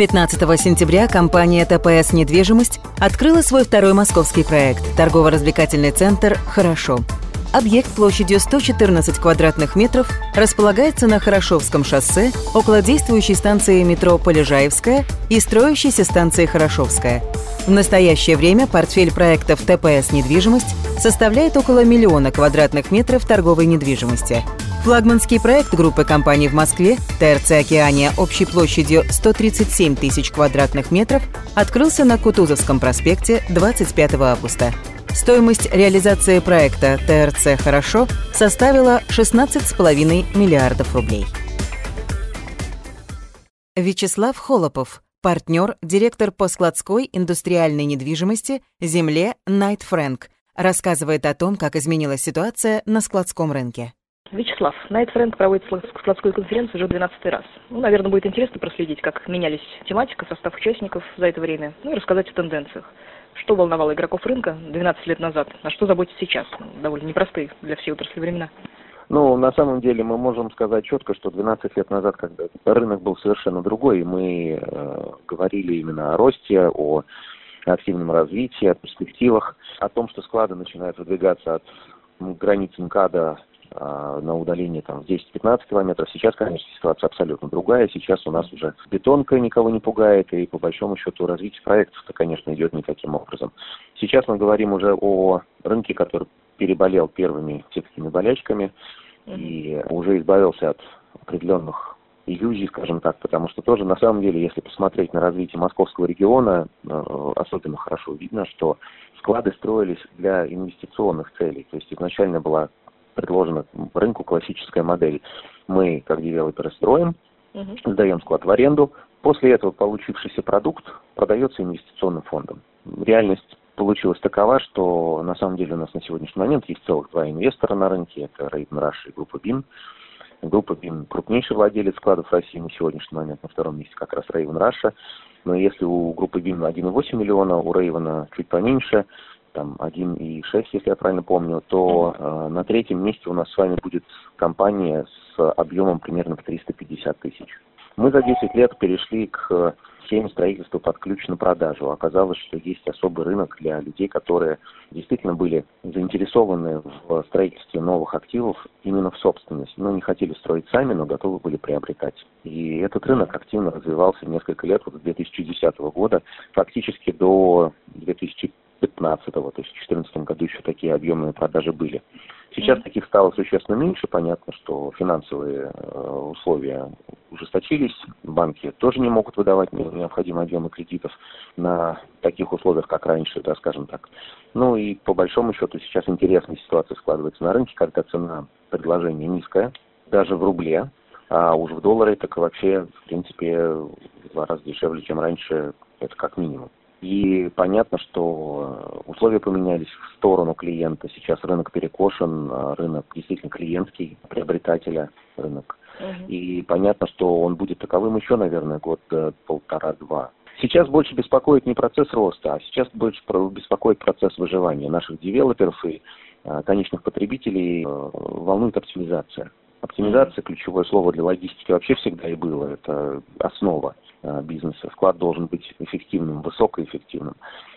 15 сентября компания ТПС «Недвижимость» открыла свой второй московский проект – торгово-развлекательный центр «Хорошо». Объект площадью 114 квадратных метров располагается на Хорошовском шоссе около действующей станции метро Полежаевская и строящейся станции Хорошовская. В настоящее время портфель проектов ТПС «Недвижимость» составляет около миллиона квадратных метров торговой недвижимости – Флагманский проект группы компаний в Москве ТРЦ «Океания» общей площадью 137 тысяч квадратных метров открылся на Кутузовском проспекте 25 августа. Стоимость реализации проекта ТРЦ «Хорошо» составила 16,5 миллиардов рублей. Вячеслав Холопов, партнер, директор по складской индустриальной недвижимости «Земле» Найт Фрэнк, рассказывает о том, как изменилась ситуация на складском рынке. Вячеслав, Найт Фрэнк проводит складскую конференцию уже 12 раз. Ну, наверное, будет интересно проследить, как менялись тематика, состав участников за это время, ну и рассказать о тенденциях. Что волновало игроков рынка 12 лет назад, а что заботит сейчас? Довольно непростые для всей отрасли времена. Ну, на самом деле мы можем сказать четко, что 12 лет назад, когда рынок был совершенно другой, и мы э, говорили именно о росте, о активном развитии, о перспективах, о том, что склады начинают выдвигаться от границ МКАДа на удаление там 10-15 километров. Сейчас, конечно, ситуация абсолютно другая. Сейчас у нас уже бетонка никого не пугает, и по большому счету развитие проектов-то, конечно, идет не таким образом. Сейчас мы говорим уже о рынке, который переболел первыми сетскими болячками и уже избавился от определенных иллюзий, скажем так, потому что тоже на самом деле, если посмотреть на развитие московского региона, э, особенно хорошо видно, что склады строились для инвестиционных целей. То есть изначально была предложена рынку классическая модель. Мы, как девелоперы, строим, угу. сдаем склад в аренду. После этого получившийся продукт продается инвестиционным фондом. Реальность получилась такова, что на самом деле у нас на сегодняшний момент есть целых два инвестора на рынке. Это Рейден Rush и группа BIM. Группа BIM крупнейший владелец складов России на сегодняшний момент. На втором месте как раз Рейвен Раша. Но если у группы BIM 1,8 миллиона, у Рейвена чуть поменьше, там 1,6, если я правильно помню, то э, на третьем месте у нас с вами будет компания с объемом примерно в 350 тысяч. Мы за 10 лет перешли к схеме строительства под ключ на продажу. Оказалось, что есть особый рынок для людей, которые действительно были заинтересованы в строительстве новых активов именно в собственность. Но не хотели строить сами, но готовы были приобретать. И этот рынок активно развивался несколько лет, вот с 2010 года, фактически до 2015 15 то есть в 2014 году еще такие объемные продажи были. Сейчас mm-hmm. таких стало существенно меньше. Понятно, что финансовые э, условия ужесточились. Банки тоже не могут выдавать необходимые объемы кредитов на таких условиях, как раньше, да, скажем так. Ну и по большому счету сейчас интересная ситуация складывается на рынке, когда цена предложения низкая, даже в рубле, а уж в долларе так вообще, в принципе, в два раза дешевле, чем раньше, это как минимум. И понятно, что условия поменялись в сторону клиента. Сейчас рынок перекошен, а рынок действительно клиентский, приобретателя рынок. Угу. И понятно, что он будет таковым еще, наверное, год э, полтора-два. Сейчас больше беспокоит не процесс роста, а сейчас больше беспокоит процесс выживания наших девелоперов и э, конечных потребителей. Э, волнует оптимизация. Оптимизация – ключевое слово для логистики вообще всегда и было. Это основа. Э, бизнеса. Вклад должен быть эффективным, высокоэффективным.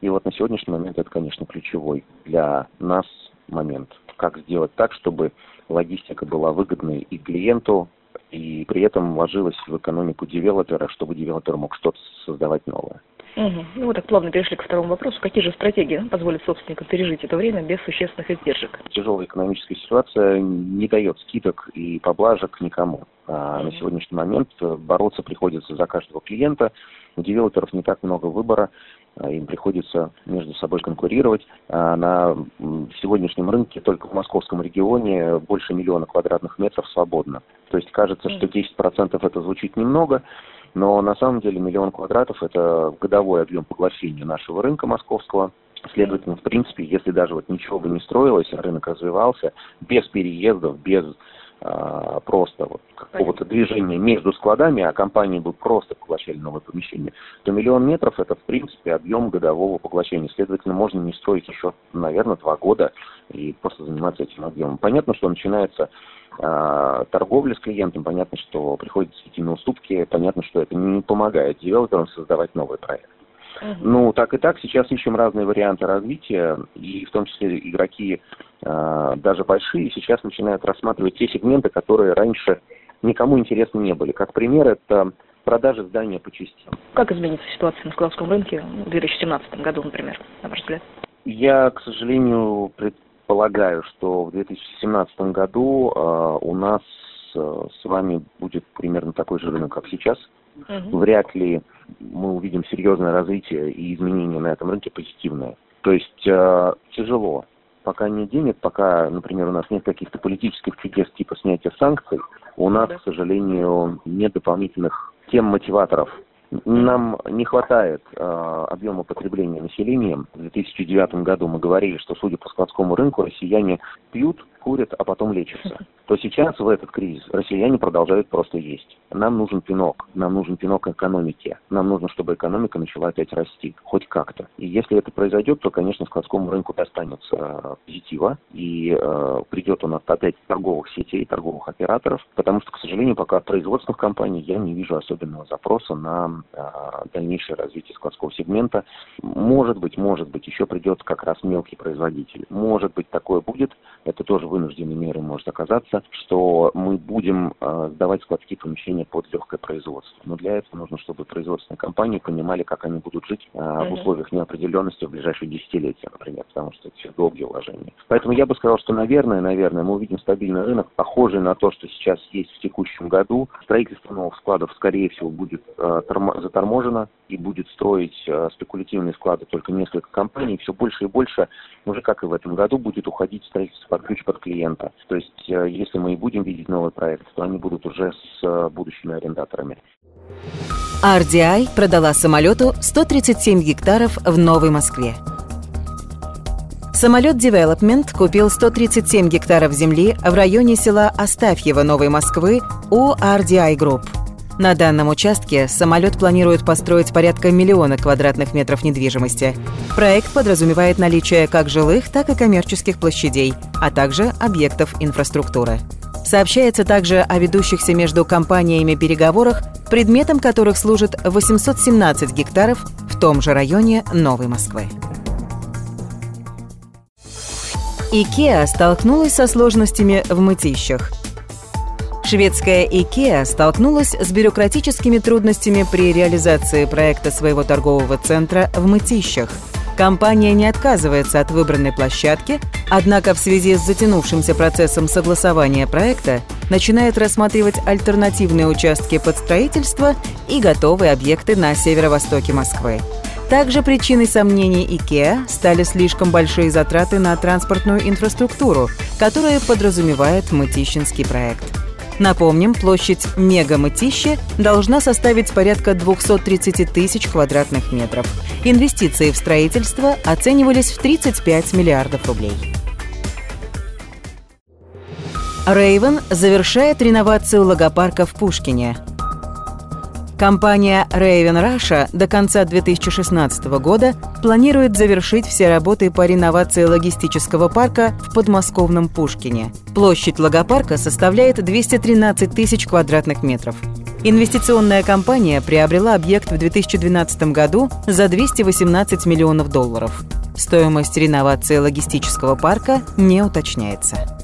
И вот на сегодняшний момент это, конечно, ключевой для нас момент. Как сделать так, чтобы логистика была выгодной и клиенту, и при этом вложилась в экономику девелопера, чтобы девелопер мог что-то создавать новое. Угу. Ну, вот так плавно перешли к второму вопросу. Какие же стратегии ну, позволят собственникам пережить это время без существенных издержек? Тяжелая экономическая ситуация не дает скидок и поблажек никому. А угу. на сегодняшний момент бороться приходится за каждого клиента. У девелоперов не так много выбора, а им приходится между собой конкурировать. А на сегодняшнем рынке только в московском регионе больше миллиона квадратных метров свободно. То есть кажется, что 10% это звучит немного, но на самом деле миллион квадратов – это годовой объем поглощения нашего рынка московского. Следовательно, в принципе, если даже вот ничего бы не строилось, рынок развивался без переездов, без а, просто вот какого-то движения между складами, а компании бы просто поглощали новое помещение, то миллион метров это в принципе объем годового поглощения. Следовательно, можно не строить еще, наверное, два года и просто заниматься этим объемом. Понятно, что начинается э, торговля с клиентом, понятно, что приходится идти на уступки, понятно, что это не помогает девелоперам создавать новый проект. Ну, так и так, сейчас ищем разные варианты развития, и в том числе игроки э, даже большие сейчас начинают рассматривать те сегменты, которые раньше никому интересны не были. Как пример, это продажи здания по частям. Как изменится ситуация на складском рынке в 2017 году, например, на ваш взгляд? Я, к сожалению, предполагаю, что в 2017 году э, у нас э, с вами будет примерно такой же рынок, как сейчас. Угу. Вряд ли мы увидим серьезное развитие и изменения на этом рынке позитивное. То есть э, тяжело. Пока нет денег, пока, например, у нас нет каких-то политических чудес типа снятия санкций, у нас, к сожалению, нет дополнительных тем мотиваторов нам не хватает э, объема потребления населением. В 2009 году мы говорили, что, судя по складскому рынку, россияне пьют, курят, а потом лечатся. То сейчас в этот кризис россияне продолжают просто есть. Нам нужен пинок, нам нужен пинок экономики. Нам нужно, чтобы экономика начала опять расти, хоть как-то. И если это произойдет, то, конечно, складскому рынку достанется э, позитива, и э, придет у нас опять торговых сетей, торговых операторов, потому что, к сожалению, пока от производственных компаний я не вижу особенного запроса на а, дальнейшее развитие складского сегмента. Может быть, может быть, еще придет как раз мелкий производитель. Может быть, такое будет. Это тоже вынужденной мерой может оказаться, что мы будем а, сдавать складские помещения под легкое производство. Но для этого нужно, чтобы производственные компании понимали, как они будут жить mm-hmm. в условиях неопределенности в ближайшие десятилетия, например, потому что это все долгие вложения. Поэтому я бы сказал, что, наверное, наверное, мы увидим стабильный рынок, похожий на то, что сейчас есть в текущем году. Строительство новых складов, скорее всего, будет э, заторможена и будет строить э, спекулятивные склады только несколько компаний. Все больше и больше, уже как и в этом году, будет уходить строительство под ключ под клиента. То есть, э, если мы и будем видеть новый проект, то они будут уже с э, будущими арендаторами. RDI продала самолету 137 гектаров в Новой Москве. Самолет Development купил 137 гектаров земли в районе села Астафьево Новой Москвы у RDI Group – на данном участке самолет планирует построить порядка миллиона квадратных метров недвижимости. Проект подразумевает наличие как жилых, так и коммерческих площадей, а также объектов инфраструктуры. Сообщается также о ведущихся между компаниями переговорах, предметом которых служит 817 гектаров в том же районе Новой Москвы. IKEA столкнулась со сложностями в мытищах – Шведская IKEA столкнулась с бюрократическими трудностями при реализации проекта своего торгового центра в Мытищах. Компания не отказывается от выбранной площадки, однако в связи с затянувшимся процессом согласования проекта начинает рассматривать альтернативные участки под строительство и готовые объекты на северо-востоке Москвы. Также причиной сомнений IKEA стали слишком большие затраты на транспортную инфраструктуру, которая подразумевает мытищинский проект. Напомним, площадь мега-мытища должна составить порядка 230 тысяч квадратных метров. Инвестиции в строительство оценивались в 35 миллиардов рублей. Рейвен завершает реновацию логопарка в Пушкине. Компания Raven Russia до конца 2016 года планирует завершить все работы по реновации логистического парка в подмосковном Пушкине. Площадь логопарка составляет 213 тысяч квадратных метров. Инвестиционная компания приобрела объект в 2012 году за 218 миллионов долларов. Стоимость реновации логистического парка не уточняется.